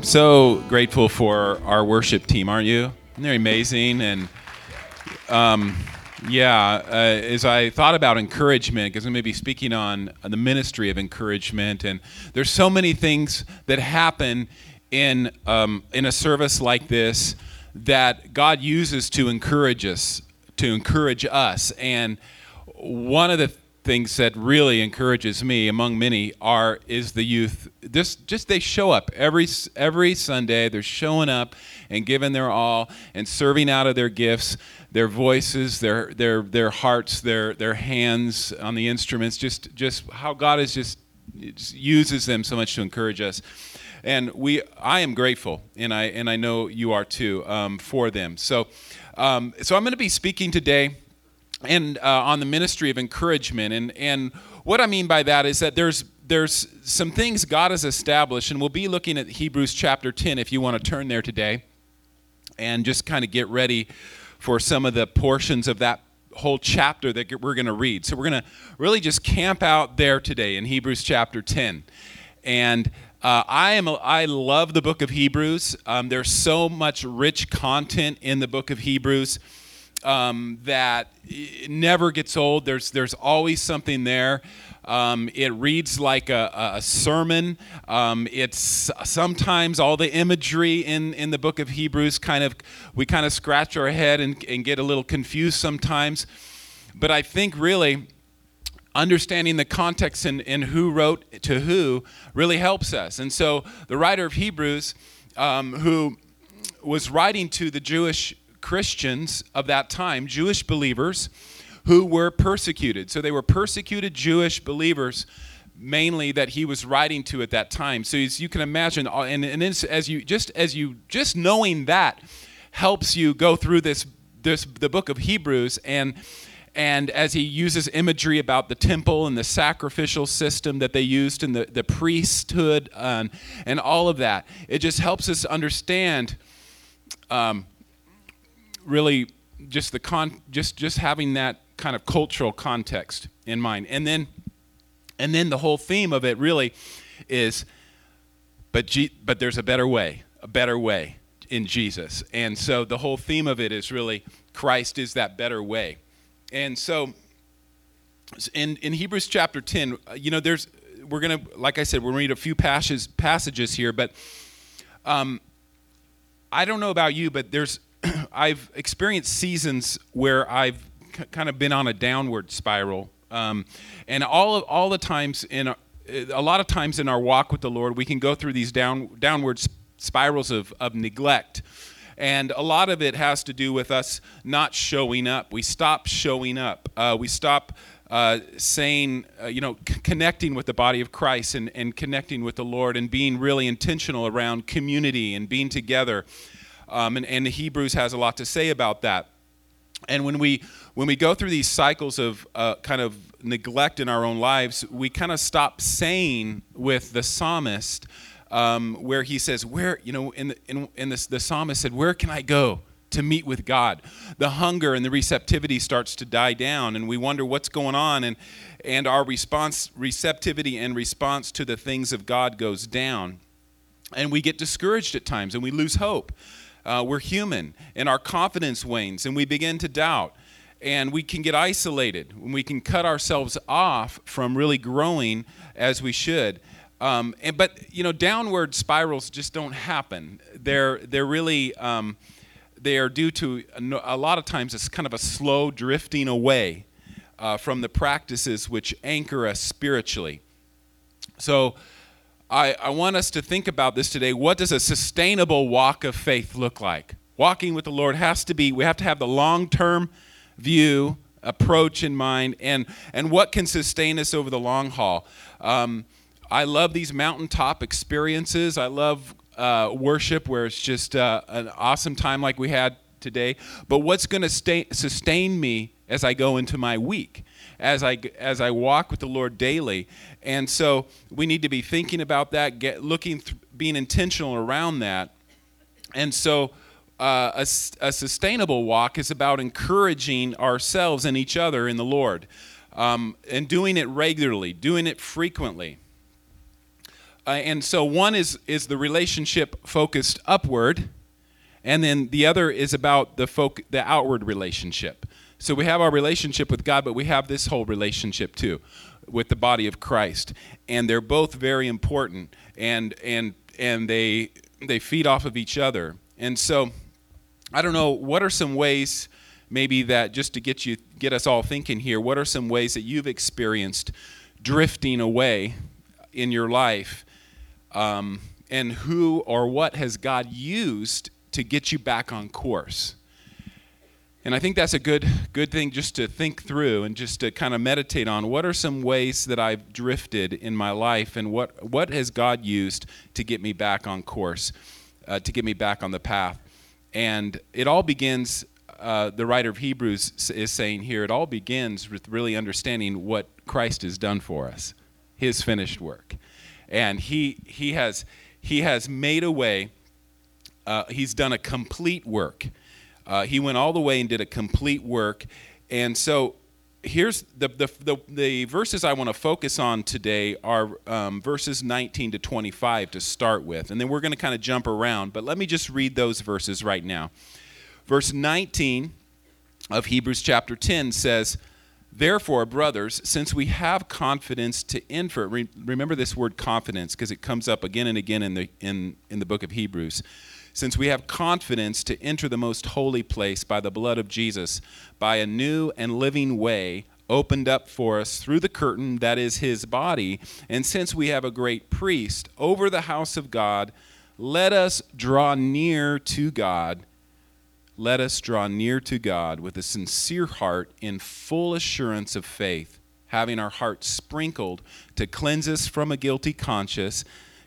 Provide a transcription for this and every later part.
I'm so grateful for our worship team, aren't you? They're amazing? And um, yeah, uh, as I thought about encouragement, because I'm going to be speaking on the ministry of encouragement, and there's so many things that happen in um, in a service like this that God uses to encourage us, to encourage us, and one of the things that really encourages me among many are is the youth. This just they show up every every sunday they're showing up and giving their all and serving out of their gifts their voices their their their hearts their their hands on the instruments just just how god is just, just uses them so much to encourage us. And we i am grateful and i and i know you are too um, for them. So um, so i'm going to be speaking today and uh, on the ministry of encouragement. And, and what I mean by that is that there's, there's some things God has established, and we'll be looking at Hebrews chapter 10 if you want to turn there today and just kind of get ready for some of the portions of that whole chapter that we're going to read. So we're going to really just camp out there today in Hebrews chapter 10. And uh, I am a, I love the book of Hebrews. Um, there's so much rich content in the book of Hebrews um, that never gets old. There's there's always something there. Um, it reads like a, a sermon. Um, it's sometimes all the imagery in, in the book of Hebrews kind of we kind of scratch our head and, and get a little confused sometimes. But I think really understanding the context and, and who wrote to who really helps us. And so the writer of Hebrews, um, who was writing to the Jewish Christians of that time, Jewish believers, who were persecuted. So they were persecuted Jewish believers mainly that he was writing to at that time. So as you can imagine, uh, and, and as you just as you just knowing that helps you go through this this the book of Hebrews and and as he uses imagery about the temple and the sacrificial system that they used and the, the priesthood and, and all of that, it just helps us understand um, really just the con just just having that kind of cultural context in mind. And then and then the whole theme of it really is but G, but there's a better way a better way in Jesus. And so the whole theme of it is really Christ is that better way. And so in in Hebrews chapter 10 uh, you know there's we're to like I said we're to read a few passages passages here but um I don't know about you but there's I've experienced seasons where I've kind of been on a downward spiral, um, and all of, all the times in a, a, lot of times in our walk with the Lord, we can go through these down downward spirals of, of neglect. And a lot of it has to do with us not showing up. We stop showing up. Uh, we stop uh, saying, uh, you know, c- connecting with the body of Christ and, and connecting with the Lord and being really intentional around community and being together. Um, and, and Hebrews has a lot to say about that. And when we when we go through these cycles of uh, kind of neglect in our own lives, we kind of stop saying with the psalmist, um, where he says, "Where you know," in the, in, in this, the psalmist said, "Where can I go?" to meet with God. The hunger and the receptivity starts to die down, and we wonder what's going on, and, and our response, receptivity and response to the things of God goes down. And we get discouraged at times, and we lose hope. Uh, we're human, and our confidence wanes, and we begin to doubt. And we can get isolated, and we can cut ourselves off from really growing as we should. Um, and, but you know, downward spirals just don't happen. They're they're really um, they are due to a, lot of times it's kind of a slow drifting away uh, from the practices which anchor us spiritually. So I, I want us to think about this today. What does a sustainable walk of faith look like? Walking with the Lord has to be, we have to have the long term view, approach in mind, and, and what can sustain us over the long haul. Um, I love these mountaintop experiences. I love uh, worship where it's just uh, an awesome time like we had today. But what's going to sustain me as I go into my week? As I as I walk with the Lord daily. And so we need to be thinking about that, get looking, th- being intentional around that. And so uh, a, a, sustainable walk is about encouraging ourselves and each other in the Lord, um, and doing it regularly, doing it frequently. uh, and so one is is the relationship focused upward, and then the other is about the folk the outward relationship. So we have our relationship with God, but we have this whole relationship too with the body of Christ, and they're both very important, and and and they they feed off of each other. And so, I don't know what are some ways maybe that just to get you get us all thinking here. What are some ways that you've experienced drifting away in your life, um, and who or what has God used to get you back on course? And I think that's a good good thing just to think through and just to kind of meditate on what are some ways that I've drifted in my life and what what has God used to get me back on course, uh, to get me back on the path. And it all begins uh, the writer of Hebrews is saying here, it all begins with really understanding what Christ has done for us, his finished work. And he, he, has, he has made a way, uh, he's done a complete work. Uh, he went all the way and did a complete work. And so here's the, the, the, the verses I want to focus on today are um, verses 19 to 25 to start with. And then we're going to kind of jump around, but let me just read those verses right now. Verse 19 of Hebrews chapter 10 says, Therefore, brothers, since we have confidence to enter, remember this word confidence because it comes up again and again in the, in, in the book of Hebrews since we have confidence to enter the most holy place by the blood of Jesus, by a new and living way opened up for us through the curtain that is his body, and since we have a great priest over the house of God, let us draw near to God. Let us draw near to God with a sincere heart in full assurance of faith, having our hearts sprinkled to cleanse us from a guilty conscience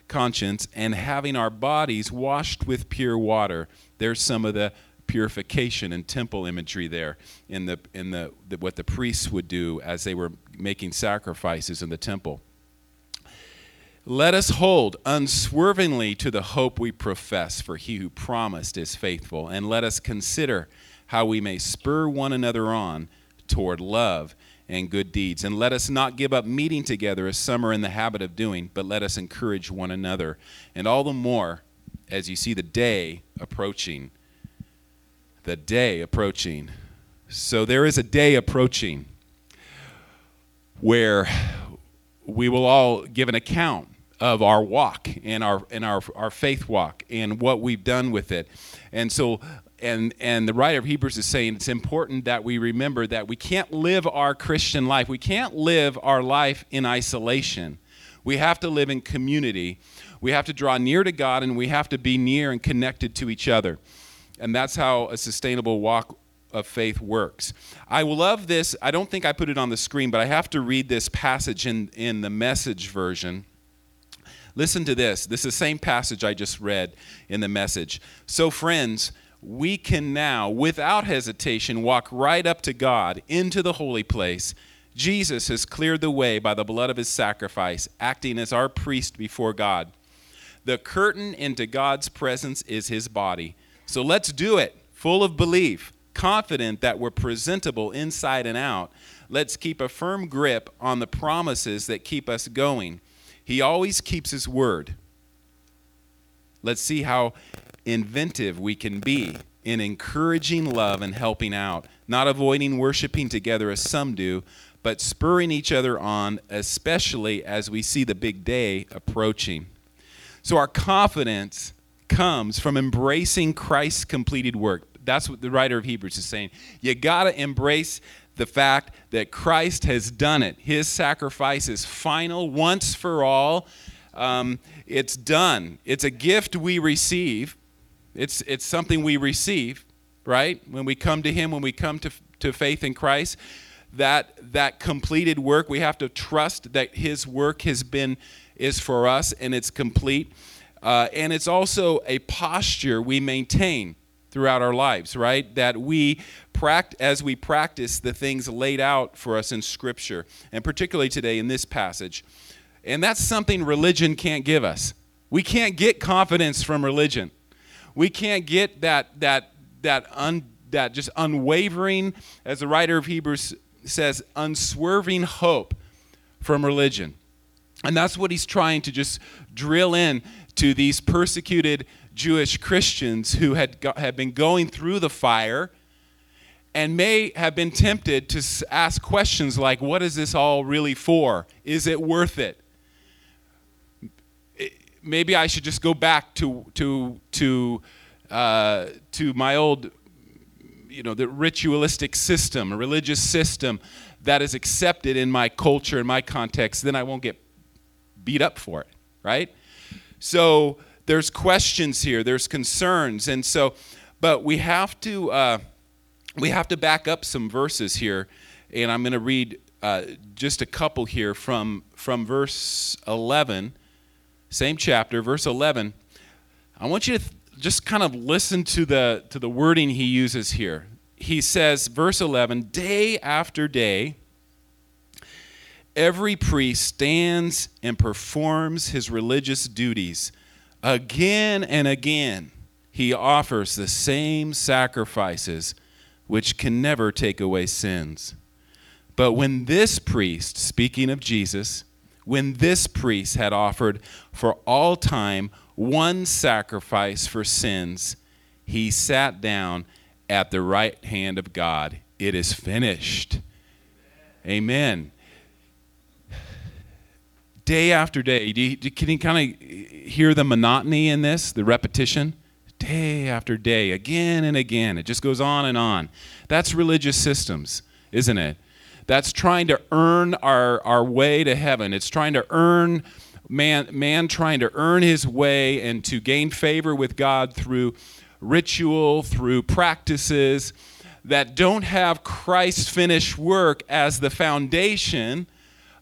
conscience and having our bodies washed with pure water. There's some of the purification and temple imagery there in the in the, the, what the priests would do as they were making sacrifices in the temple. Let us hold unswervingly to the hope we profess, for he who promised is faithful, and let us consider how we may spur one another on toward love and good deeds. And let us not give up meeting together as some are in the habit of doing, but let us encourage one another. And all the more as you see the day approaching. The day approaching. So there is a day approaching where we will all give an account of our walk and our and our, our faith walk and what we've done with it. And so and and the writer of Hebrews is saying it's important that we remember that we can't live our Christian life. We can't live our life in isolation. We have to live in community. We have to draw near to God and we have to be near and connected to each other. And that's how a sustainable walk of faith works. I love this. I don't think I put it on the screen, but I have to read this passage in, in the message version. Listen to this. This is the same passage I just read in the message. So, friends, we can now, without hesitation, walk right up to God into the holy place. Jesus has cleared the way by the blood of his sacrifice, acting as our priest before God. The curtain into God's presence is his body. So let's do it, full of belief, confident that we're presentable inside and out. Let's keep a firm grip on the promises that keep us going. He always keeps his word. Let's see how inventive we can be in encouraging love and helping out, not avoiding worshiping together as some do, but spurring each other on, especially as we see the big day approaching. So our confidence comes from embracing Christ's completed work. That's what the writer of Hebrews is saying. You got to embrace the fact that Christ has done it. His sacrifice is final once for all. Um, it's done. It's a gift we receive it's, it's something we receive, right? When we come to Him, when we come to, to faith in Christ, that, that completed work, we have to trust that His work has been, is for us and it's complete. Uh, and it's also a posture we maintain throughout our lives, right? That we pract- as we practice the things laid out for us in Scripture, and particularly today in this passage. And that's something religion can't give us. We can't get confidence from religion. We can't get that that that un, that just unwavering, as the writer of Hebrews says, unswerving hope from religion. And that's what he's trying to just drill in to these persecuted Jewish Christians who had, go, had been going through the fire and may have been tempted to ask questions like, What is this all really for? Is it worth it? Maybe I should just go back to, to, to, uh, to my old, you know, the ritualistic system, a religious system that is accepted in my culture, in my context, then I won't get beat up for it, right? So there's questions here, there's concerns, and so, but we have to uh, we have to back up some verses here, and I'm going to read uh, just a couple here from from verse 11, same chapter, verse 11. I want you to th- just kind of listen to the to the wording he uses here. He says, verse 11, day after day every priest stands and performs his religious duties. Again and again, he offers the same sacrifices which can never take away sins. But when this priest, speaking of Jesus, when this priest had offered for all time one sacrifice for sins, he sat down at the right hand of God. It is finished. Amen day after day. Do you, can you kind of hear the monotony in this, the repetition? Day after day, again and again. It just goes on and on. That's religious systems, isn't it? That's trying to earn our, our way to heaven. It's trying to earn man, man trying to earn his way and to gain favor with God through ritual, through practices that don't have Christ's finished work as the foundation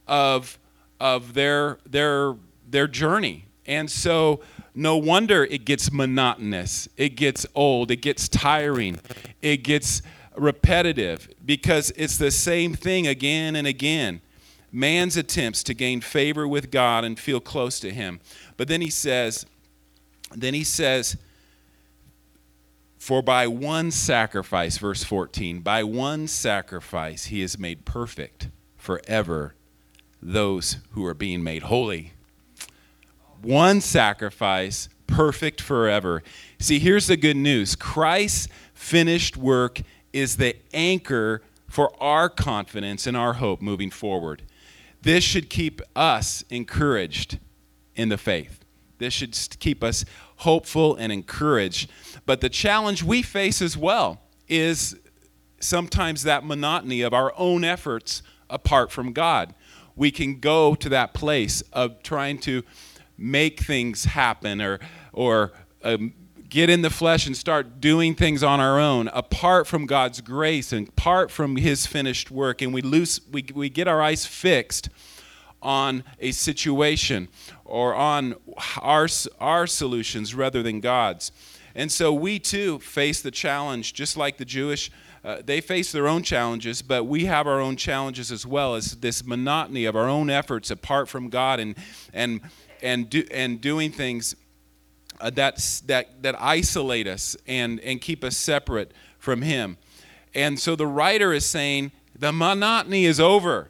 of of their their their journey. And so no wonder it gets monotonous. It gets old, it gets tiring. It gets repetitive because it's the same thing again and again. Man's attempts to gain favor with God and feel close to him. But then he says then he says for by one sacrifice, verse 14, by one sacrifice he is made perfect forever those who are being made holy. One sacrifice, perfect forever. See, here's the good news Christ's finished work is the anchor for our confidence and our hope moving forward. This should keep us encouraged in the faith. This should keep us hopeful and encouraged. But the challenge we face as well is sometimes that monotony of our own efforts apart from God we can go to that place of trying to make things happen or, or um, get in the flesh and start doing things on our own apart from God's grace and apart from His finished work. And we, lose, we, we get our eyes fixed on a situation or on our, our solutions rather than God's. And so we too face the challenge, just like the Jewish uh, they face their own challenges, but we have our own challenges as well as this monotony of our own efforts apart from God and and and do, and doing things uh, that that that isolate us and and keep us separate from Him. And so the writer is saying the monotony is over.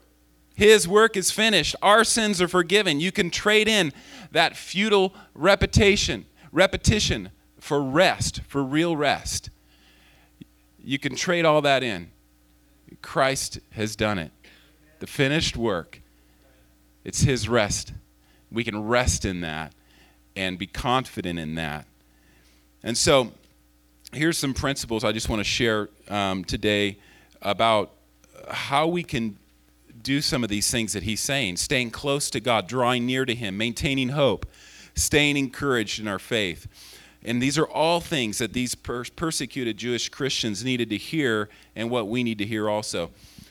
His work is finished. Our sins are forgiven. You can trade in that futile repetition, repetition for rest, for real rest. You can trade all that in. Christ has done it. The finished work. It's His rest. We can rest in that and be confident in that. And so, here's some principles I just want to share um, today about how we can do some of these things that he's saying staying close to God, drawing near to Him, maintaining hope, staying encouraged in our faith. And these are all things that these per- persecuted Jewish Christians needed to hear and what we need to hear also.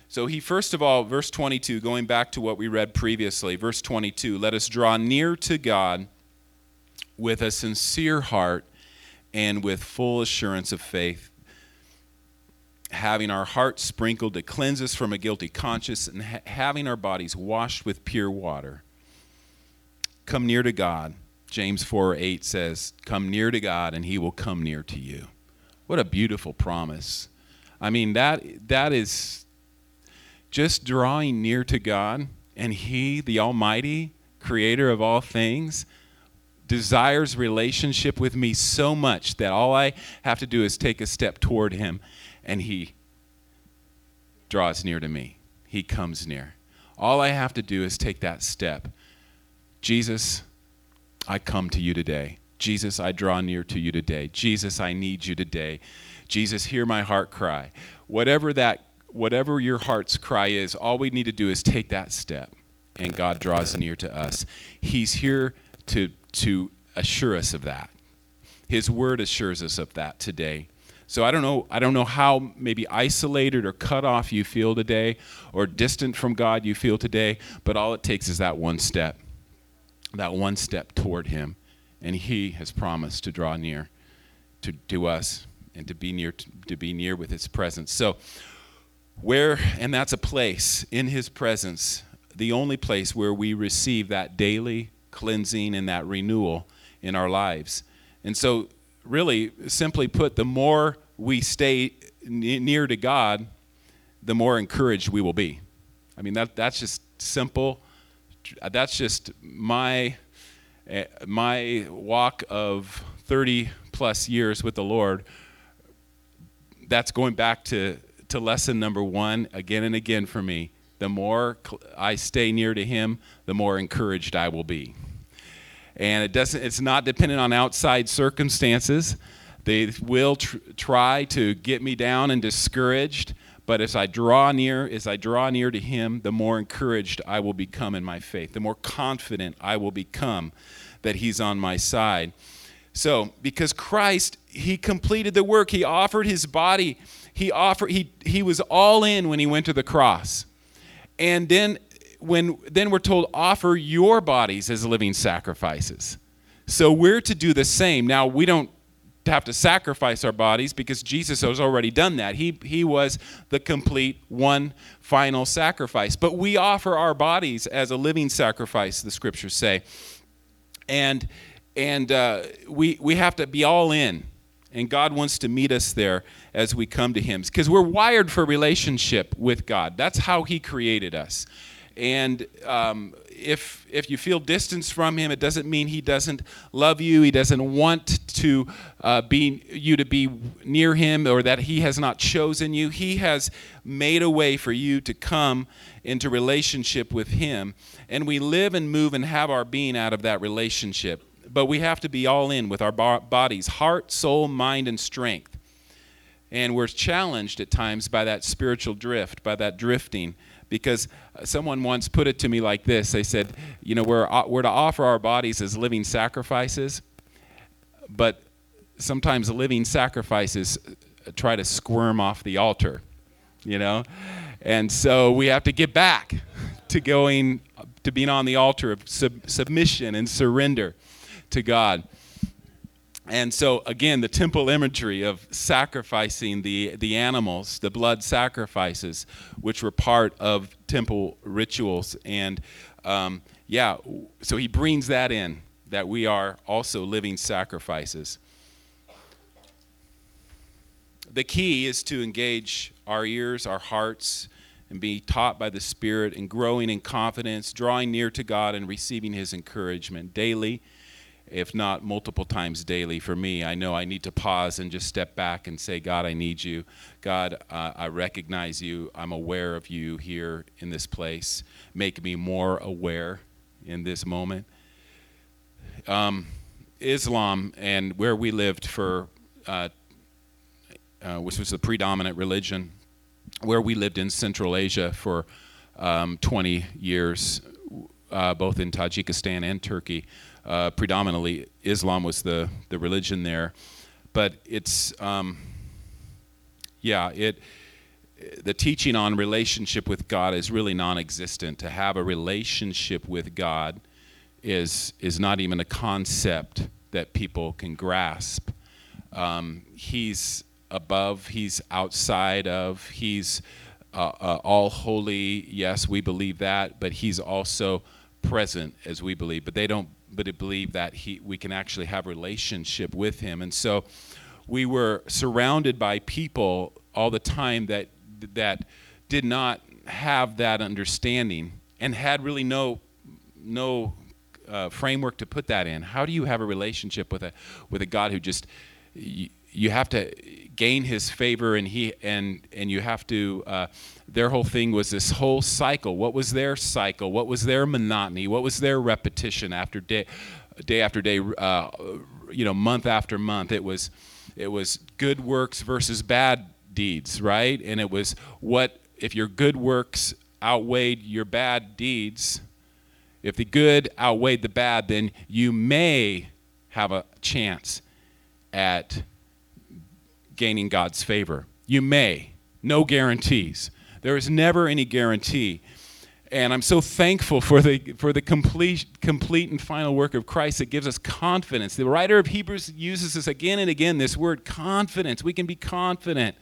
So, he first of all, verse 22, going back to what we read previously, verse 22, let us draw near to God with a sincere heart and with full assurance of faith, having our hearts sprinkled to cleanse us from a guilty conscience, and ha- having our bodies washed with pure water. Come near to God James 4 8 says, Come near to God and he will come near to you. What a beautiful promise. I mean, that, that is just drawing near to God and he, the Almighty, creator of all things, desires relationship with me so much that all I have to do is take a step toward him and he draws near to me. He comes near. All I have to do is take that step. Jesus, I come to you today. Jesus, I draw near to you today. Jesus, I need you today. Jesus, hear my heart cry. Whatever that whatever your heart's cry is, all we need to do is take that step and God draws near to us. He's here to to assure us of that. His word assures us of that today. So I don't know I don't know how maybe isolated or cut off you feel today or distant from God you feel today, but all it takes is that one step. That one step toward him and he has promised to draw near to, to us and to be near to, to be near with his presence. So where and that's a place in his presence, the only place where we receive that daily cleansing and that renewal in our lives. And so, really, simply put, the more we stay near to God, the more encouraged we will be. I mean, that, that's just simple. That's just my, uh, my walk of 30 plus years with the Lord. That's going back to, to lesson number one again and again for me. The more I stay near to Him, the more encouraged I will be and it doesn't it's not dependent on outside circumstances. They will tr- try to get me down and discouraged but as i draw near as i draw near to him the more encouraged i will become in my faith. The more confident i will become that he's on my side. So because christ he completed the work. He offered his body. He offered he he was all in when he went to the cross. And then when then we're told offer your bodies as living sacrifices. So we're to do the same. Now we don't have to sacrifice our bodies because Jesus has already done that. He he was the complete one final sacrifice. But we offer our bodies as a living sacrifice, the scriptures say. And and uh, we we have to be all in. And God wants to meet us there as we come to Him because we're wired for relationship with God. That's how He created us. And um, if if you feel distance from him, it doesn't mean he doesn't love you. He doesn't want to uh, be you to be near him, or that he has not chosen you. He has made a way for you to come into relationship with him, and we live and move and have our being out of that relationship. But we have to be all in with our bodies, heart, soul, mind, and strength. And we're challenged at times by that spiritual drift, by that drifting because someone once put it to me like this. They said you know we're, uh, we're to offer our bodies as living sacrifices but sometimes living sacrifices uh, try to squirm off the altar you know? And so we have to get back to going to being on the altar of sub- submission and surrender to god and so, again, the temple imagery of sacrificing the, the animals, the blood sacrifices, which were part of temple rituals. And um, yeah, so he brings that in, that we are also living sacrifices. The key is to engage our ears, our hearts, and be taught by the Spirit and growing in confidence, drawing near to God and receiving His encouragement daily if not multiple times daily for me. I know I need to pause and just step back and say, God, I need you. God, uh, I recognize you. I'm aware of you here in this place. Make me more aware in this moment. Um, Islam and where we lived for, uh, uh, which was the predominant religion, where we lived in Central Asia for um, 20 years, uh, both in Tajikistan and Turkey uh, predominantly Islam was the, the religion there. But it's, um, yeah, it, the teaching on relationship with God is really non existent. To have a relationship with God is, is not even a concept that people can grasp. Um, he's above, he's outside of, he's uh, uh, all holy. Yes, we believe that, but he's also present as we believe. But they don't but to believe that he, we can actually have relationship with him. And so we were surrounded by people all the time that, that did not have that understanding and had really no, no uh, framework to put that in? How do you have a relationship with a with a God who just you, have to gain His favor and he and and you have to. Uh, their whole thing was this whole cycle. What was their cycle? What was their monotony? What was their repetition after day, day after day? Uh, you know, month after month. It was it was good works versus bad deeds, right? And it was what if your good works outweighed your bad deeds, if the good outweighed the bad, then you may have a chance at gaining God's favor. You may. No guarantees. There is never any guarantee. And I'm so thankful for the, for the complete, complete and final work of Christ that gives us confidence. The writer of Hebrews uses this again and again this word confidence. We can be confident.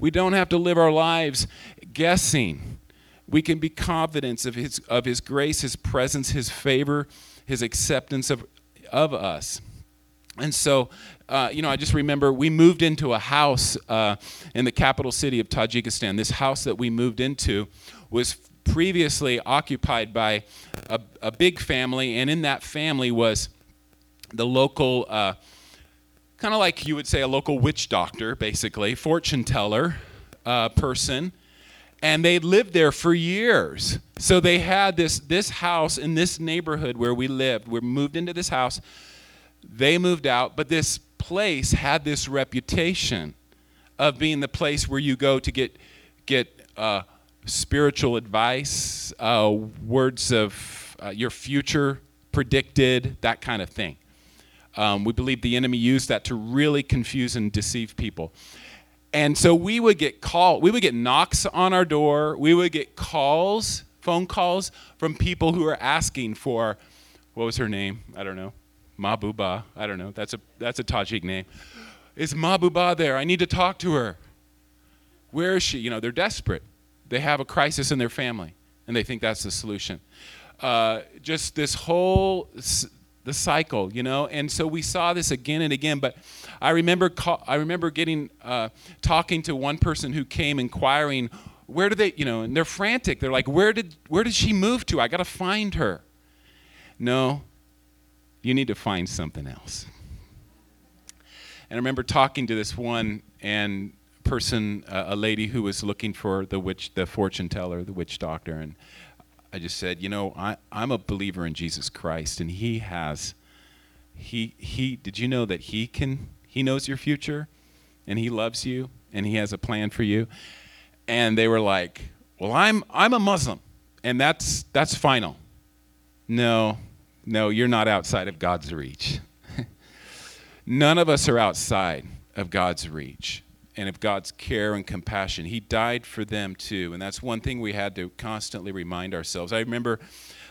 We don't have to live our lives guessing. We can be confident of his, of his grace, His presence, His favor, His acceptance of, of us. And so, uh, you know, I just remember we moved into a house uh, in the capital city of Tajikistan. This house that we moved into was previously occupied by a, a big family, and in that family was the local, uh, kind of like you would say, a local witch doctor, basically, fortune teller uh, person. And they lived there for years. So they had this, this house in this neighborhood where we lived. We moved into this house. They moved out, but this place had this reputation of being the place where you go to get, get uh, spiritual advice, uh, words of uh, your future predicted, that kind of thing. Um, we believe the enemy used that to really confuse and deceive people. And so we would get call, we would get knocks on our door, we would get calls, phone calls from people who are asking for, what was her name? I don't know. Mabuba. I don't know. That's a that's a Tajik name. Is Mabuba there? I need to talk to her. Where is she? You know, they're desperate. They have a crisis in their family, and they think that's the solution. Uh, just this whole the cycle, you know. And so we saw this again and again. But I remember call, I remember getting uh, talking to one person who came inquiring, where do they, you know, and they're frantic. They're like, where did where did she move to? I got to find her. No, you need to find something else. And I remember talking to this one and person, uh, a lady who was looking for the witch, the fortune teller, the witch doctor, and I just said, you know, I, I'm a believer in Jesus Christ, and He has, He He. Did you know that He can? He knows your future, and He loves you, and He has a plan for you. And they were like, well, I'm I'm a Muslim, and that's that's final. No, no, you're not outside of God's reach. None of us are outside of God's reach and of God's care and compassion. He died for them too. And that's one thing we had to constantly remind ourselves. I remember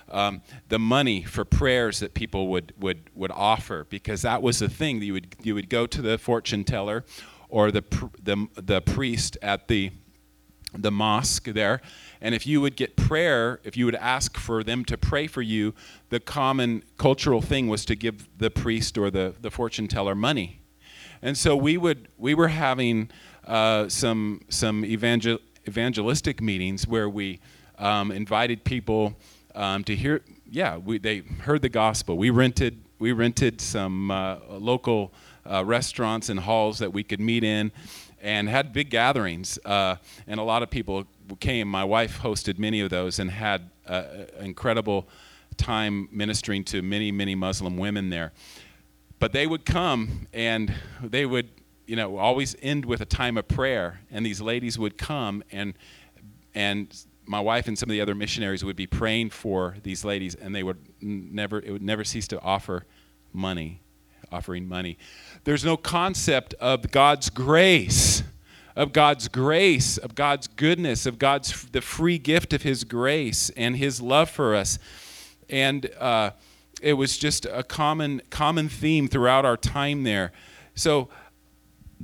um, the money for prayers that people would, would, would offer because that was the thing. You would, you would go to the fortune teller or the, the, the priest at the, the mosque there. And if you would get prayer, if you would ask for them to pray for you, the common cultural thing was to give the priest or the, the fortune teller money and so we would we were having uh, some some evangel- evangelistic meetings where we um, invited people um, to hear. Yeah, we, they heard the gospel. We rented we rented some uh, local uh, restaurants and halls that we could meet in, and had big gatherings. Uh, and a lot of people came. My wife hosted many of those and had uh, incredible time ministering to many many Muslim women there. But they would come and they would, you know, always end with a time of prayer. And these ladies would come and and my wife and some of the other missionaries would be praying for these ladies and they would never it would never cease to offer money offering money there's no concept of god's grace of god's grace of god's goodness of god's the free gift of his grace and his love for us and uh, it was just a common common theme throughout our time there. So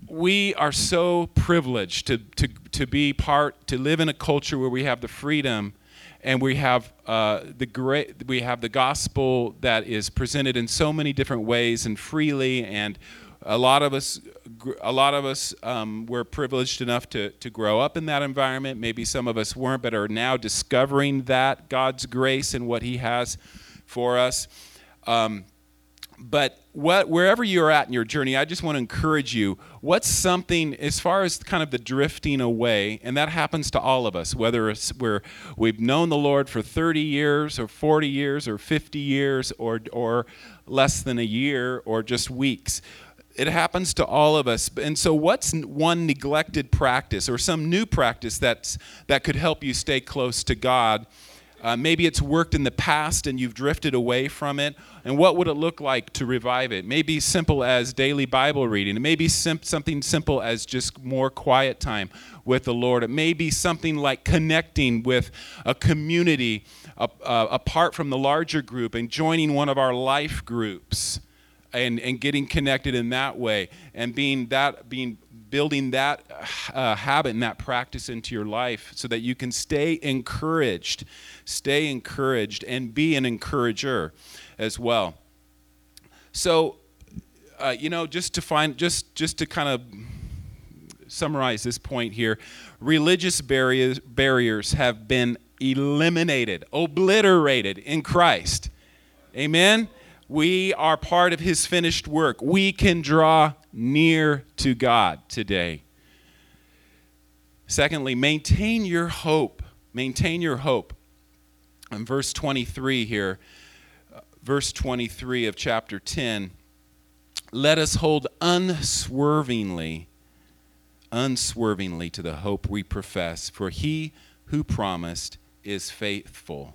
we are so privileged to, to, to be part, to live in a culture where we have the freedom and we have uh, the great, we have the gospel that is presented in so many different ways and freely. And a lot of us, a lot of us um, were privileged enough to, to grow up in that environment. Maybe some of us weren't, but are now discovering that God's grace and what He has for us. Um, but what, wherever you're at in your journey, I just want to encourage you. What's something as far as kind of the drifting away, and that happens to all of us, whether it's where we've known the Lord for 30 years or 40 years or 50 years or or less than a year or just weeks. It happens to all of us. And so, what's one neglected practice or some new practice that's, that could help you stay close to God? Uh, maybe it's worked in the past and you've drifted away from it. And what would it look like to revive it? Maybe simple as daily Bible reading. It may be sim- something simple as just more quiet time with the Lord. It may be something like connecting with a community uh, uh, apart from the larger group and joining one of our life groups and, and getting connected in that way and being that being building that uh, habit and that practice into your life so that you can stay encouraged stay encouraged and be an encourager as well. So uh, you know just to find just just to kind of summarize this point here religious barriers barriers have been eliminated obliterated in christ. Amen we are part of his finished work. We can draw near to God today. Secondly, maintain your hope. Maintain your hope. In verse 23 here, uh, verse 23 of chapter 10, let us hold unswervingly, unswervingly to the hope we profess, for he who promised is faithful.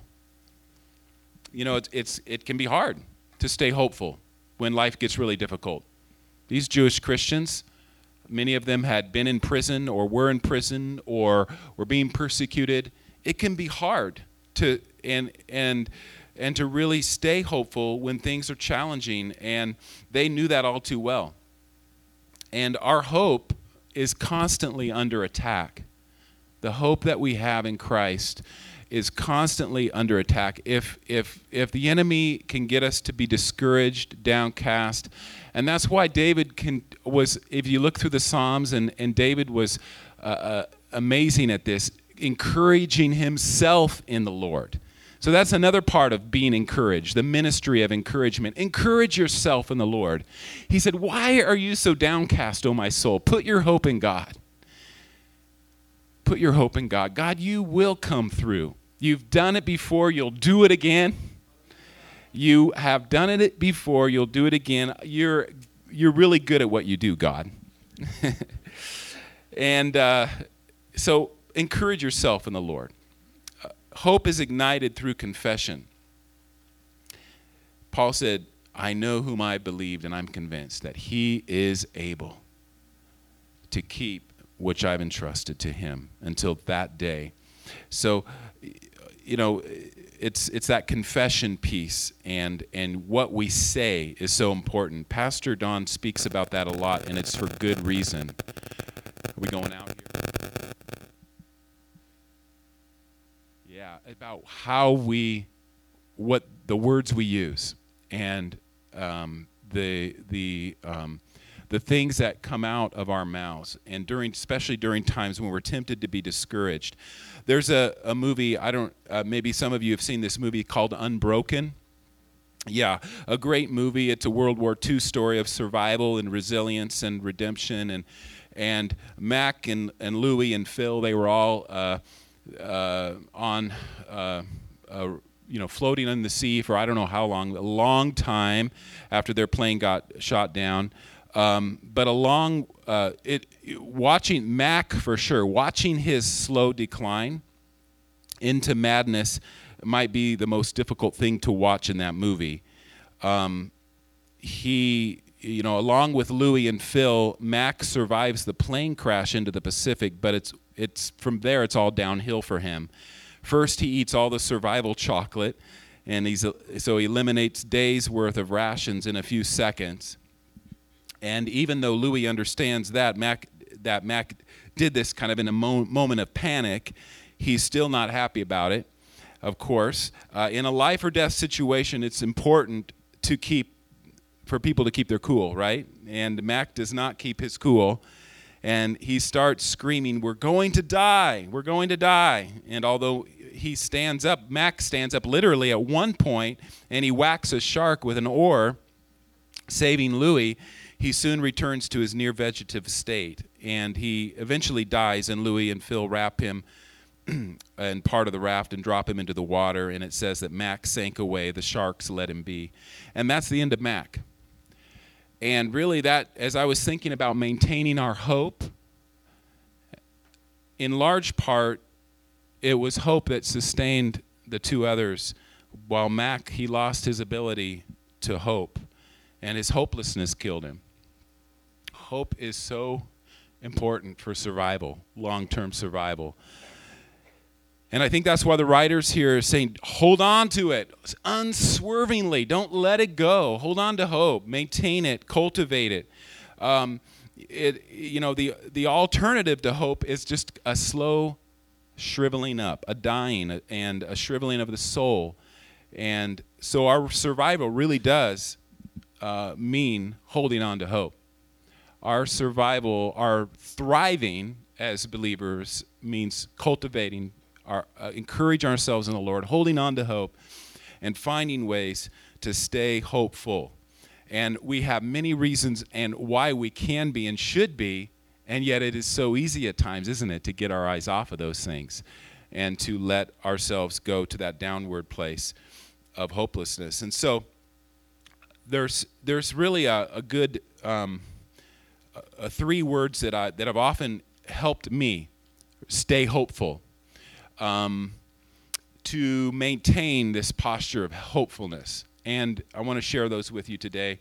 You know, it's, it's, it can be hard to stay hopeful when life gets really difficult. These Jewish Christians, many of them had been in prison or were in prison or were being persecuted. It can be hard to and and and to really stay hopeful when things are challenging and they knew that all too well. And our hope is constantly under attack. The hope that we have in Christ is constantly under attack. If if if the enemy can get us to be discouraged, downcast, and that's why David can was. If you look through the Psalms, and and David was uh, uh, amazing at this, encouraging himself in the Lord. So that's another part of being encouraged, the ministry of encouragement. Encourage yourself in the Lord. He said, Why are you so downcast, O my soul? Put your hope in God. Put your hope in God. God, you will come through. You've done it before, you'll do it again. You have done it before, you'll do it again. You're, you're really good at what you do, God. and uh, so encourage yourself in the Lord. Uh, hope is ignited through confession. Paul said, I know whom I believed, and I'm convinced that he is able to keep which I've entrusted to him until that day. So you know, it's it's that confession piece and and what we say is so important. Pastor Don speaks about that a lot, and it's for good reason. Are we going out here? Yeah, about how we, what the words we use, and um, the the um, the things that come out of our mouths, and during especially during times when we're tempted to be discouraged. There's a, a movie, I don't, uh, maybe some of you have seen this movie called Unbroken. Yeah, a great movie. It's a World War II story of survival and resilience and redemption. And, and Mac and, and Louie and Phil, they were all uh, uh, on, uh, you know, floating in the sea for I don't know how long, a long time after their plane got shot down. Um, but along uh, it, watching Mac for sure, watching his slow decline into madness might be the most difficult thing to watch in that movie. Um, he, you know, along with Louie and Phil, Mac survives the plane crash into the Pacific, but it's it's from there it's all downhill for him. First, he eats all the survival chocolate, and he's so he eliminates days worth of rations in a few seconds. And even though Louis understands that Mac, that Mac did this kind of in a mo- moment of panic, he's still not happy about it, of course. Uh, in a life or death situation, it's important to keep, for people to keep their cool, right? And Mac does not keep his cool. And he starts screaming, We're going to die! We're going to die! And although he stands up, Mac stands up literally at one point, and he whacks a shark with an oar, saving Louis. He soon returns to his near vegetative state, and he eventually dies, and Louis and Phil wrap him and part of the raft and drop him into the water. And it says that Mac sank away. The sharks let him be. And that's the end of Mac. And really, that, as I was thinking about maintaining our hope, in large part, it was hope that sustained the two others. While Mac, he lost his ability to hope, and his hopelessness killed him. Hope is so important for survival, long term survival. And I think that's why the writers here are saying, hold on to it unswervingly. Don't let it go. Hold on to hope. Maintain it. Cultivate it. Um, it you know, the, the alternative to hope is just a slow shriveling up, a dying, and a shriveling of the soul. And so our survival really does uh, mean holding on to hope. Our survival, our thriving as believers means cultivating our, uh, encourage ourselves in the Lord, holding on to hope, and finding ways to stay hopeful. And we have many reasons and why we can be and should be, and yet it is so easy at times, isn't it, to get our eyes off of those things and to let ourselves go to that downward place of hopelessness. And so there's there's really a, a good um, a three words that I that have often helped me stay hopeful um, to maintain this posture of hopefulness. And I want to share those with you today.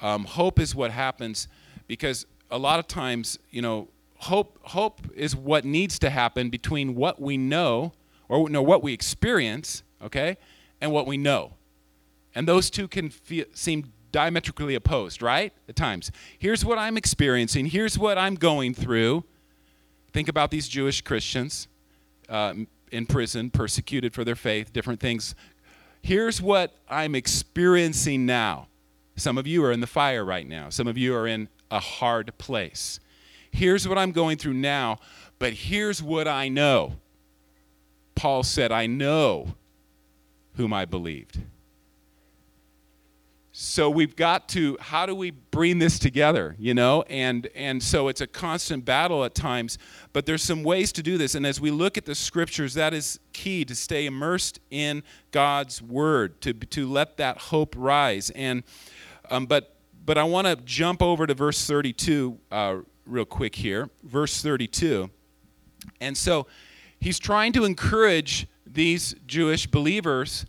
Um, hope is what happens because a lot of times, you know, hope hope is what needs to happen between what we know or no what we experience, okay, and what we know. And those two can feel, seem diametrically opposed, right? At times. Here's what I'm experiencing. Here's what I'm going through. Think about these Jewish Christians. Uh, in prison, persecuted for their faith, different things. Here's what I'm experiencing now. Some of you are in the fire right now, some of you are in a hard place. Here's what I'm going through now, but here's what I know. Paul said, I know whom I believed. So we've got to how do we bring this together, you know? And and so it's a constant battle at times, but there's some ways to do this. And as we look at the scriptures, that is key to stay immersed in God's word, to to let that hope rise. And um, but but I want to jump over to verse 32 uh, real quick here. Verse 32. And so he's trying to encourage these Jewish believers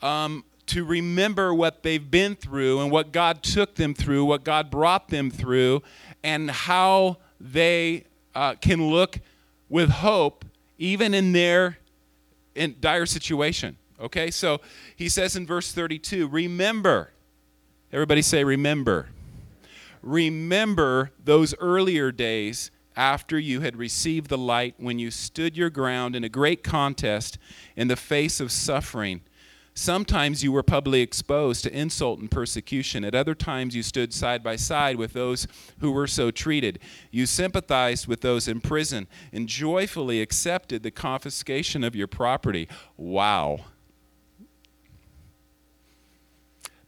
um, to remember what they've been through and what God took them through, what God brought them through, and how they uh, can look with hope even in their in dire situation. Okay, so he says in verse 32 Remember, everybody say, Remember. Remember those earlier days after you had received the light when you stood your ground in a great contest in the face of suffering Sometimes you were publicly exposed to insult and persecution. At other times, you stood side by side with those who were so treated. You sympathized with those in prison and joyfully accepted the confiscation of your property. Wow.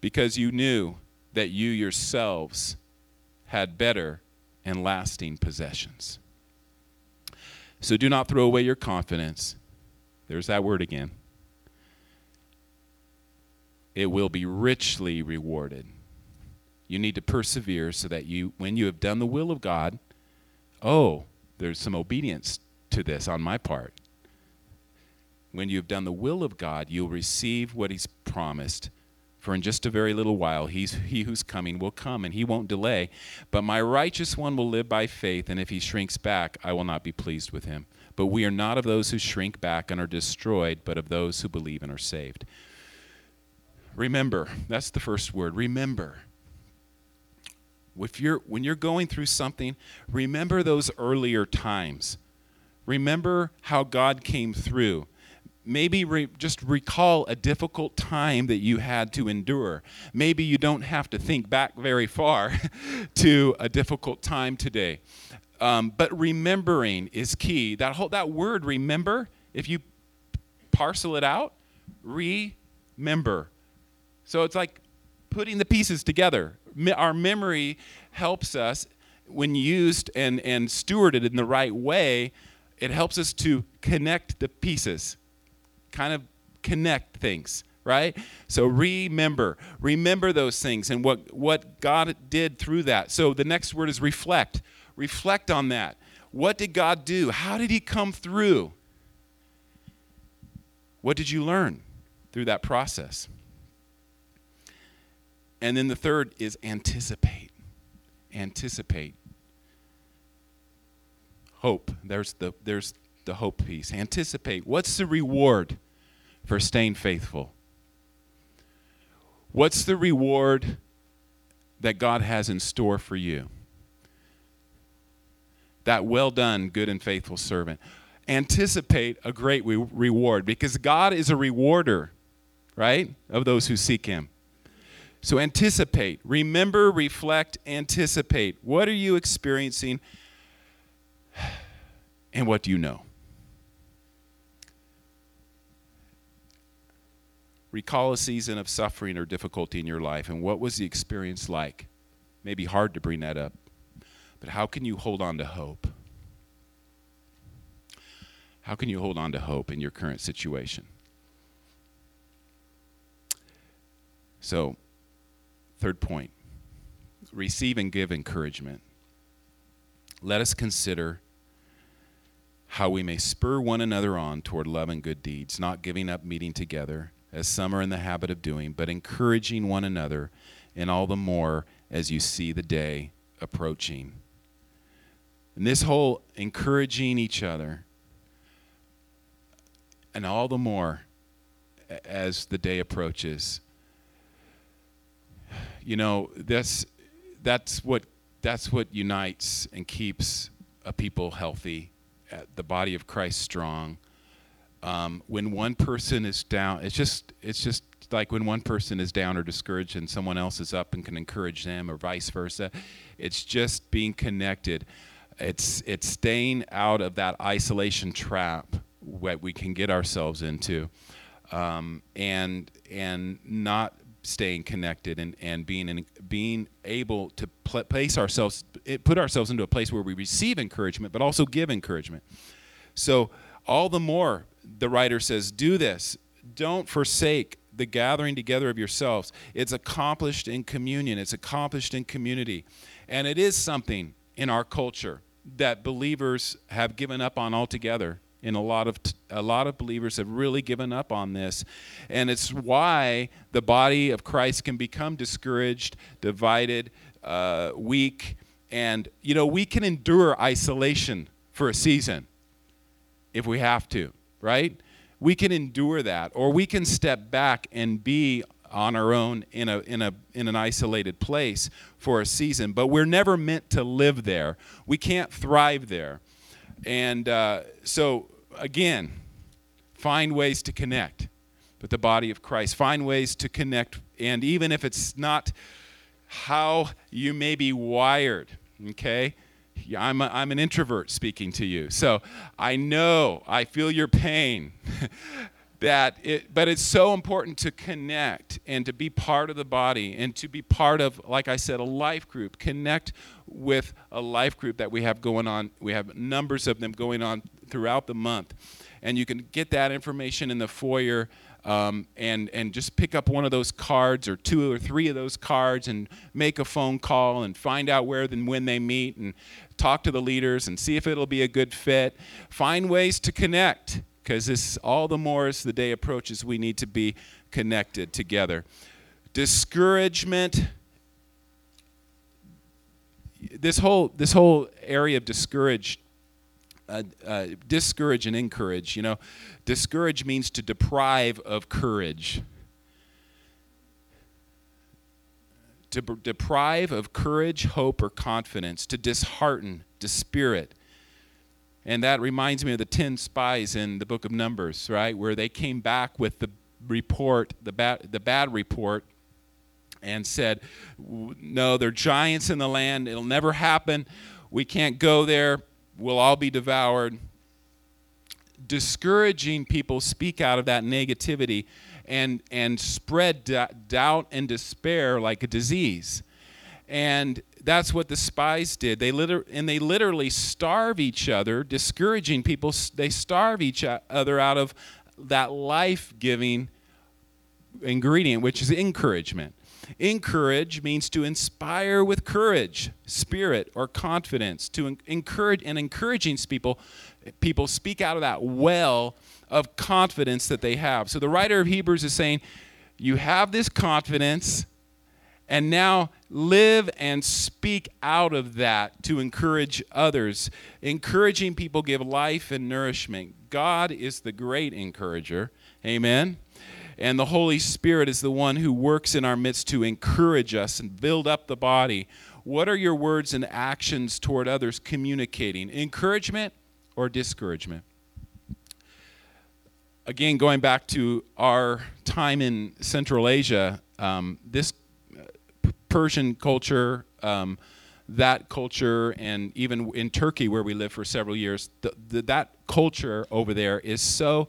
Because you knew that you yourselves had better and lasting possessions. So do not throw away your confidence. There's that word again it will be richly rewarded. You need to persevere so that you, when you have done the will of God, oh, there's some obedience to this on my part. When you have done the will of God, you'll receive what He's promised. For in just a very little while, he's, he who's coming will come, and he won't delay. But my righteous one will live by faith, and if he shrinks back, I will not be pleased with him. But we are not of those who shrink back and are destroyed, but of those who believe and are saved. Remember. That's the first word. Remember. If you're, when you're going through something, remember those earlier times. Remember how God came through. Maybe re, just recall a difficult time that you had to endure. Maybe you don't have to think back very far to a difficult time today. Um, but remembering is key. That whole that word remember, if you parcel it out? Remember. So it's like putting the pieces together. Our memory helps us when used and, and stewarded in the right way, it helps us to connect the pieces, kind of connect things, right? So remember, remember those things and what, what God did through that. So the next word is reflect. Reflect on that. What did God do? How did He come through? What did you learn through that process? And then the third is anticipate. Anticipate. Hope. There's the, there's the hope piece. Anticipate. What's the reward for staying faithful? What's the reward that God has in store for you? That well done, good and faithful servant. Anticipate a great re- reward because God is a rewarder, right, of those who seek Him. So anticipate, remember, reflect, anticipate. What are you experiencing and what do you know? Recall a season of suffering or difficulty in your life and what was the experience like? Maybe hard to bring that up, but how can you hold on to hope? How can you hold on to hope in your current situation? So, Third point receive and give encouragement. Let us consider how we may spur one another on toward love and good deeds, not giving up meeting together, as some are in the habit of doing, but encouraging one another, and all the more as you see the day approaching. And this whole encouraging each other, and all the more as the day approaches, you know, that's that's what that's what unites and keeps a people healthy, uh, the body of Christ strong. Um, when one person is down, it's just it's just like when one person is down or discouraged and someone else is up and can encourage them, or vice versa. It's just being connected. It's it's staying out of that isolation trap that we can get ourselves into, um, and and not staying connected and, and being in, being able to pl- place ourselves put ourselves into a place where we receive encouragement but also give encouragement. So all the more the writer says do this. Don't forsake the gathering together of yourselves. It's accomplished in communion. It's accomplished in community. And it is something in our culture that believers have given up on altogether and a lot of a lot of believers have really given up on this. And it's why the body of christ can become discouraged divided uh, weak. And you know we can endure isolation for a season if we have to right? We can endure that. Or we can step back and be on our own in a in a in an isolated place for a season. But we're never meant to live there. We can't thrive there. And uh, so, again, find ways to connect with the body of Christ. Find ways to connect. And even if it's not how you may be wired, okay? I'm, a, I'm an introvert speaking to you. So I know, I feel your pain. that it, but it's so important to connect and to be part of the body and to be part of like i said a life group. Connect with a life group that we have going on. We have numbers of them going on throughout the month. And you can get that information in the foyer um, and and just pick up one of those cards or two or three of those cards and make a phone call and find out where and when they meet and talk to the leaders and see if it'll be a good fit. Find ways to connect because this all the more as the day approaches, we need to be connected together. Discouragement. This whole this whole area of discourage, uh, uh, discourage and encourage. You know, discourage means to deprive of courage. To b- deprive of courage, hope, or confidence. To dishearten, dispirit and that reminds me of the 10 spies in the book of Numbers, right? Where they came back with the report, the bad, the bad report, and said, No, there are giants in the land. It'll never happen. We can't go there. We'll all be devoured. discouraging people speak out of that negativity and, and spread d- doubt and despair like a disease. And that's what the spies did. They liter- and they literally starve each other, discouraging people. They starve each other out of that life-giving ingredient, which is encouragement. Encourage means to inspire with courage, spirit, or confidence. To encourage and encouraging people, people speak out of that well of confidence that they have. So the writer of Hebrews is saying, you have this confidence, and now live and speak out of that to encourage others. Encouraging people give life and nourishment. God is the great encourager. Amen. And the Holy Spirit is the one who works in our midst to encourage us and build up the body. What are your words and actions toward others communicating? Encouragement or discouragement? Again, going back to our time in Central Asia, um, this Persian culture, um, that culture, and even in Turkey, where we lived for several years, the, the, that culture over there is so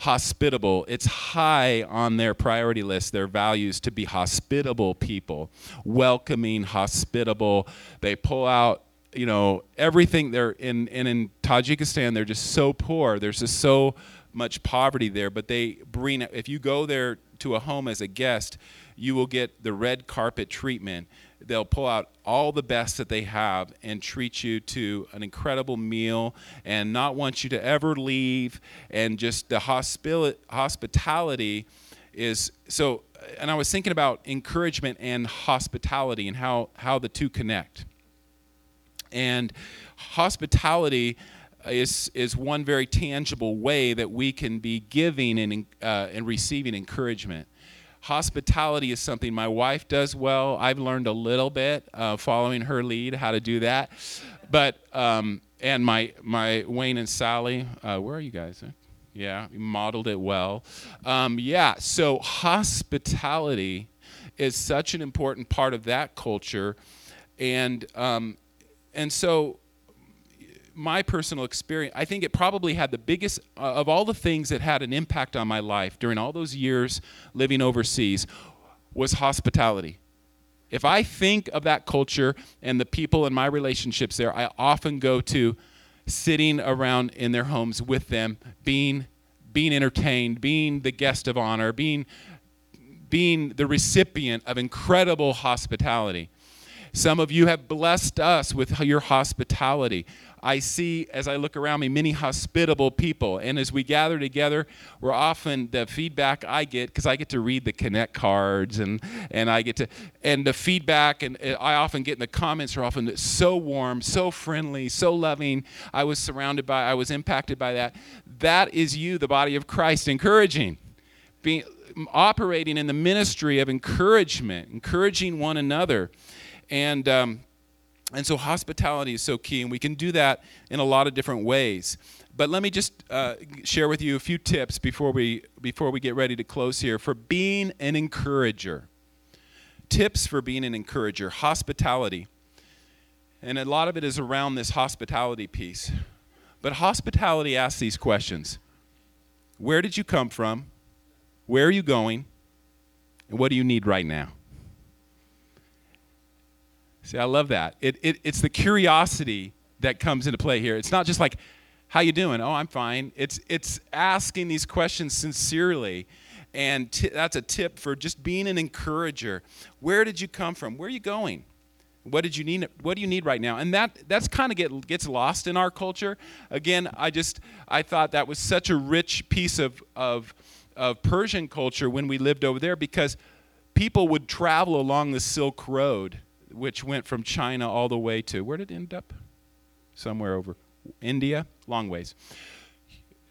hospitable. It's high on their priority list, their values to be hospitable people, welcoming, hospitable. They pull out you know everything they're in and in Tajikistan they're just so poor there's just so much poverty there but they bring if you go there to a home as a guest you will get the red carpet treatment. They'll pull out all the best that they have and treat you to an incredible meal and not want you to ever leave. And just the hospitality is so. And I was thinking about encouragement and hospitality and how, how the two connect. And hospitality is, is one very tangible way that we can be giving and, uh, and receiving encouragement hospitality is something my wife does well. I've learned a little bit uh, following her lead how to do that. But um, and my my Wayne and Sally, uh, where are you guys? Yeah, modeled it well. Um, yeah, so hospitality is such an important part of that culture, and um, and so my personal experience, I think it probably had the biggest, uh, of all the things that had an impact on my life during all those years living overseas, was hospitality. If I think of that culture and the people and my relationships there, I often go to sitting around in their homes with them, being, being entertained, being the guest of honor, being, being the recipient of incredible hospitality. Some of you have blessed us with your hospitality. I see, as I look around me, many hospitable people. And as we gather together, we're often, the feedback I get, because I get to read the Connect cards and, and I get to, and the feedback, and I often get in the comments are often so warm, so friendly, so loving. I was surrounded by, I was impacted by that. That is you, the body of Christ, encouraging. Being, operating in the ministry of encouragement, encouraging one another. And, um, and so hospitality is so key, and we can do that in a lot of different ways. But let me just uh, share with you a few tips before we, before we get ready to close here for being an encourager. Tips for being an encourager. Hospitality. And a lot of it is around this hospitality piece. But hospitality asks these questions Where did you come from? Where are you going? And what do you need right now? See, I love that. It, it, it's the curiosity that comes into play here. It's not just like, how you doing? Oh, I'm fine. It's, it's asking these questions sincerely. And t- that's a tip for just being an encourager. Where did you come from? Where are you going? What did you need? What do you need right now? And that that's kind of get gets lost in our culture. Again, I just I thought that was such a rich piece of of of Persian culture when we lived over there because people would travel along the Silk Road which went from China all the way to where did it end up? Somewhere over India, long ways.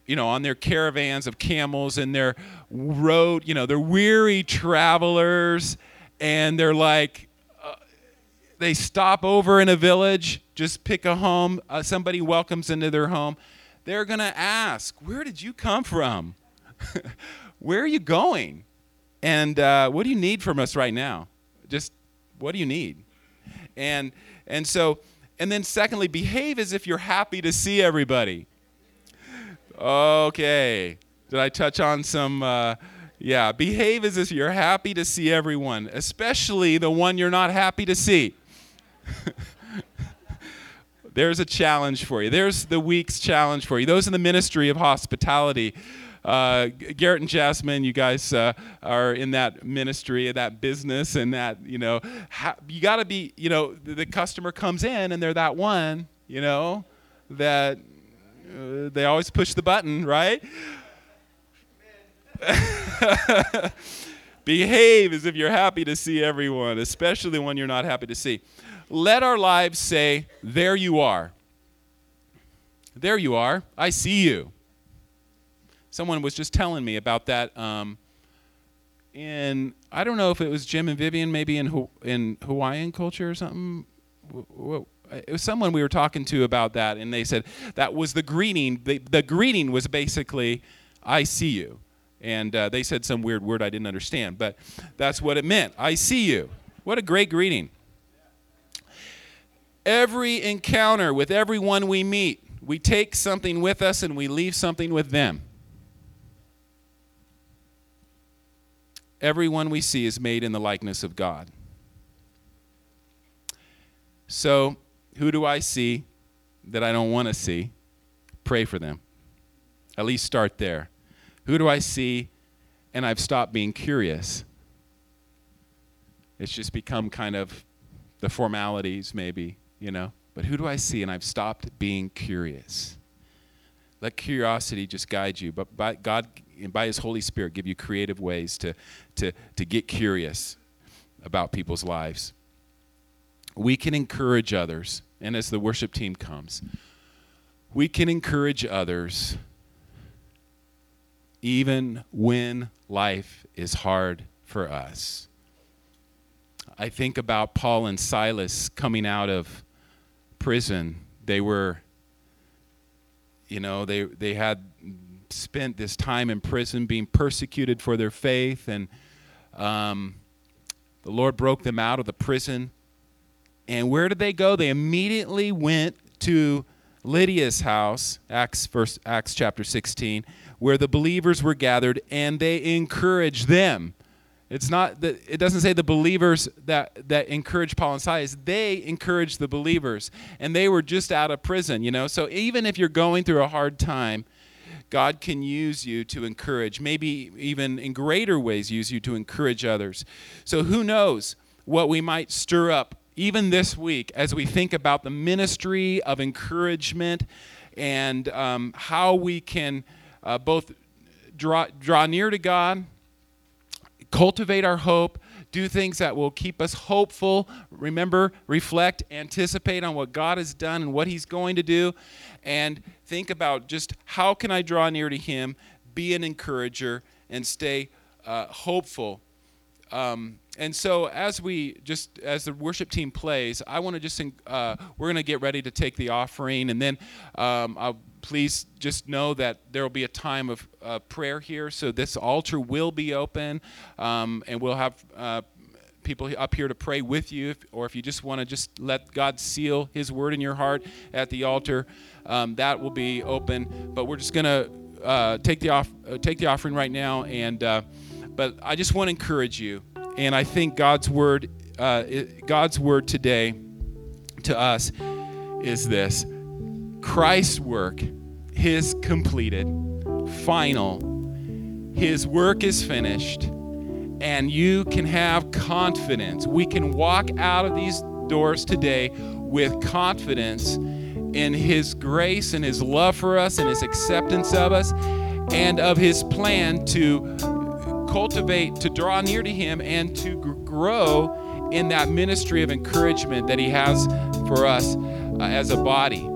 You know, on their caravans of camels and their road, you know, they're weary travelers, and they're like, uh, they stop over in a village, just pick a home, uh, somebody welcomes into their home. They're going to ask, Where did you come from? Where are you going? And uh, what do you need from us right now? Just what do you need? And, and so, and then secondly, behave as if you're happy to see everybody. Okay. Did I touch on some? Uh, yeah, behave as if you're happy to see everyone, especially the one you're not happy to see. There's a challenge for you. There's the week's challenge for you. Those in the ministry of hospitality. Uh, Garrett and Jasmine, you guys uh, are in that ministry, that business, and that, you know, ha- you got to be, you know, the, the, customer comes in and they're that one, you know, that uh, they always push the button, right? Behave as if you're happy to see everyone, especially when you're not happy to see. Let our lives say, There you are. There you are. I see you. Someone was just telling me about that. Um, in I don't know if it was Jim and Vivian, maybe in in Hawaiian culture or something. It was someone we were talking to about that, and they said that was the greeting. The, the greeting was basically, "I see you," and uh, they said some weird word I didn't understand, but that's what it meant. I see you. What a great greeting. Every encounter with everyone we meet, we take something with us and we leave something with them. Everyone we see is made in the likeness of God. So, who do I see that I don't want to see? Pray for them. At least start there. Who do I see and I've stopped being curious? It's just become kind of the formalities, maybe, you know. But who do I see and I've stopped being curious? Let curiosity just guide you. But by God and by His Holy Spirit, give you creative ways to, to, to get curious about people's lives. We can encourage others, and as the worship team comes, we can encourage others even when life is hard for us. I think about Paul and Silas coming out of prison. They were, you know, they, they had spent this time in prison being persecuted for their faith, and um, the Lord broke them out of the prison. And where did they go? They immediately went to Lydia's house, Acts, verse, Acts chapter 16, where the believers were gathered, and they encouraged them. It's not that it doesn't say the believers that that encouraged Paul and Silas. They encouraged the believers, and they were just out of prison. You know, so even if you're going through a hard time, God can use you to encourage, maybe even in greater ways, use you to encourage others. So who knows what we might stir up even this week as we think about the ministry of encouragement and um, how we can uh, both draw, draw near to God, cultivate our hope, do things that will keep us hopeful. Remember, reflect, anticipate on what God has done and what He's going to do, and think about just how can I draw near to Him, be an encourager, and stay uh, hopeful. Um, and so, as we just as the worship team plays, I want to just uh, we're going to get ready to take the offering, and then um, I'll please just know that there will be a time of uh, prayer here. So this altar will be open, um, and we'll have uh, people up here to pray with you, if, or if you just want to just let God seal His word in your heart at the altar, um, that will be open. But we're just going to uh, take the off uh, take the offering right now, and uh, but I just want to encourage you, and I think God's word uh, God's word today to us is this: Christ's work, His completed, final. His work is finished and you can have confidence. We can walk out of these doors today with confidence in His grace and His love for us and His acceptance of us and of His plan to cultivate, to draw near to Him and to grow in that ministry of encouragement that He has for us uh, as a body.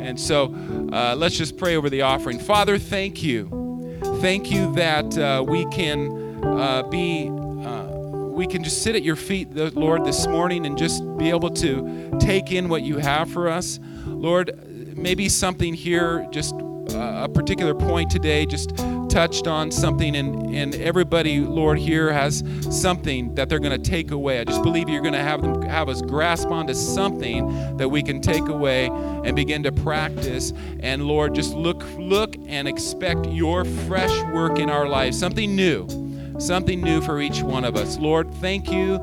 And so uh, let's just pray over the offering. Father, thank you. Thank you that uh, we can uh, be uh, we can just sit at your feet, Lord, this morning and just be able to take in what you have for us. Lord, maybe something here, just uh, a particular point today, just touched on something, and, and everybody, Lord, here has something that they're going to take away. I just believe you're going to have them have us grasp onto something that we can take away and begin to practice. And Lord, just look, look and expect your fresh work in our lives, something new, something new for each one of us. Lord, thank you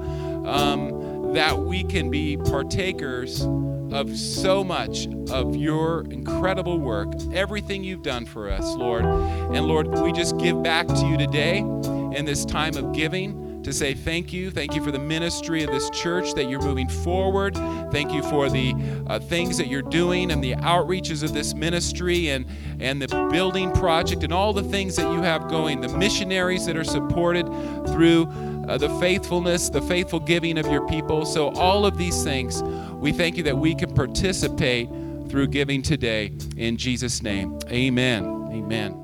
um, that we can be partakers of so much of your incredible work, everything you've done for us, Lord. And Lord, we just give back to you today in this time of giving to say thank you. Thank you for the ministry of this church that you're moving forward. Thank you for the uh, things that you're doing and the outreaches of this ministry and, and the building project and all the things that you have going, the missionaries that are supported through uh, the faithfulness, the faithful giving of your people. So, all of these things, we thank you that we can participate through giving today. In Jesus' name, amen. Amen.